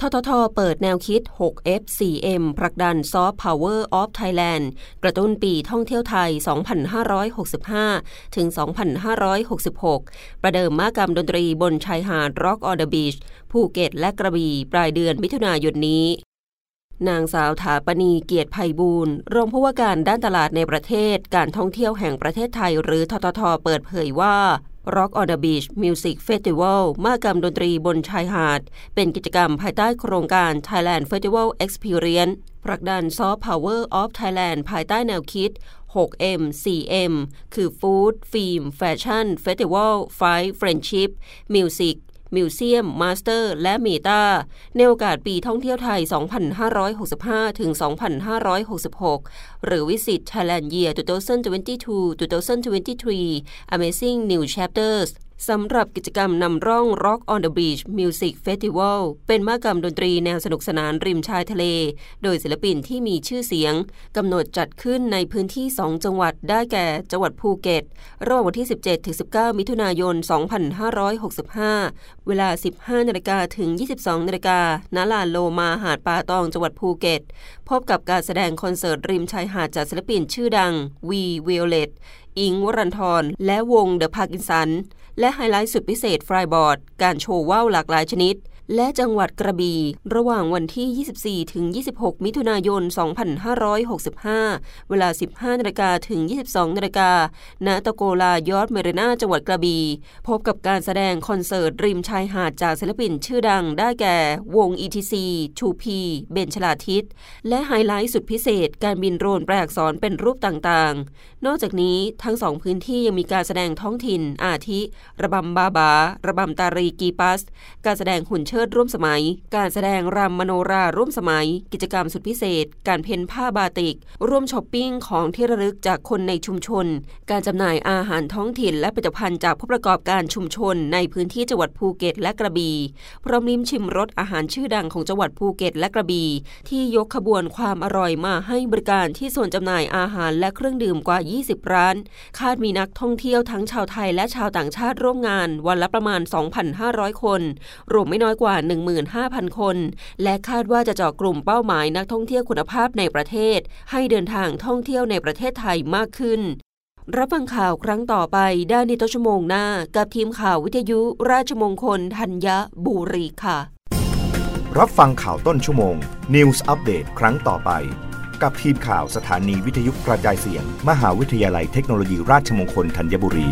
ททท เปิดแนวคิด 6F4M ผลักดันซอฟต์พาวเวอร์ออฟไทยแลนด์กระตุ้นปีท่องเที่ยวไทย 2565 ถึง 2566 ประเดิมมากรรมดนตรีบนชายหาด Rock on the Beach ภูเก็ตและกระบี่ปลายเดือนมิถุนายนนี้นางสาวถาปณีเกียรติภัยบูรณ์รองผู้ว่าการด้านตลาดในประเทศ การท่องเที่ยวแห่งประเทศไทย หรือททท เปิดเผยว่า Rock on the Beach Music Festival มากรรมดนตรีบนชายหาด เป็นกิจกรรมภายใต้โครงการ Thailand Festival Experience ผลักดัน Soft Power of Thailand ภายใต้แนวคิด 6F 4M คือ Food Film Fashion Festival Fight Friendship Music Museum Master และ Meta ในโอกาสปีท่องเที่ยวไทย 2565 ถึง 2566 หรือวิสิต Thailand Year 2022-2023 Amazing New Chapters สำหรับกิจกรรมนำร่อง Rock on the Beach Music Festival เป็นมหกรรมดนตรีแนวสนุกสนานริมชายทะเล โดยศิลปินที่มีชื่อเสียงกำหนดจัดขึ้นในพื้นที่ 2 จังหวัดได้แก่ จังหวัดภูเก็ตระหว่างวันที่ 17-19 มิถุนายน 2565 เวลา 15นาฬิกาถึง 22นาฬิกาณลานโลมาหาดป่าตองจังหวัดภูเก็ต พบกับการแสดงคอนเสิร์ตริมชายหาดจากศิลปินชื่อดังวีวิโอเลตอิ้งค์ วรันธรและวง The Parkinson และไฮไลท์สุดพิเศษ Flyboard การโชว์ว่าวหลากหลายชนิด และจังหวัดกระบี่ระหว่างวันที่ 24 ถึง 26 มิถุนายน 2565 เวลา 15นาฬิกาถึง 22นาฬิกาณตะโกลายอดเมรนาจังหวัดกระบี่พบกับการแสดงคอนเสิร์ตริมชายหาดจากศิลปินชื่อดังได้แก่ วง ETC 2P เบนชลาทิต และไฮไลท์สุดพิเศษ การบินโรนแปลอักษรเป็นรูปต่างๆ นอกจากนี้ทั้งสองพื้นที่ยังมีการแสดงท้องถิ่นอาทิ ระบำบาบา ระบำตารีกีปัส การแสดงหุ่นเชิดร่วมสมัย การแสดงรำมโนราร่วมสมัย กิจกรรมสุดพิเศษ การเพ้นผ้าบาติก ร่วมช้อปปิ้งของที่ระลึกจากคนในชุมชน การจำหน่ายอาหารท้องถิ่นและผลิตภัณฑ์จากผู้ประกอบการชุมชน ในพื้นที่จังหวัดภูเก็ตและกระบี่พร้อมลิ้มชิมรสอาหารชื่อดังของจังหวัดภูเก็ตและกระบี่ที่ยกขบวนความอร่อยมาให้บริการที่ส่วนจำหน่ายอาหารและเครื่องดื่มกว่า 20 ร้าน คาดมีนักท่องเที่ยวทั้งชาวไทยและชาวต่างชาติร่วมงาน วันละประมาณ 2,500 คน รวมไม่น้อยกว่า 15,000 คน และคาดว่าจะเจาะกลุ่มเป้าหมายนักท่องเที่ยวคุณภาพในประเทศ ให้เดินทางท่องเที่ยวในประเทศไทยมากขึ้น รับฟังข่าวครั้งต่อไปได้ในต้นชั่วโมงหน้า กับทีมข่าววิทยุราชมงคลธัญบุรีค่ะ รับฟังข่าวต้นชั่วโมง News อัปเดตครั้งต่อไป กับทีมข่าวสถานีวิทยุกระจายเสียง มหาวิทยาลัยเทคโนโลยีราชมงคลธัญบุรี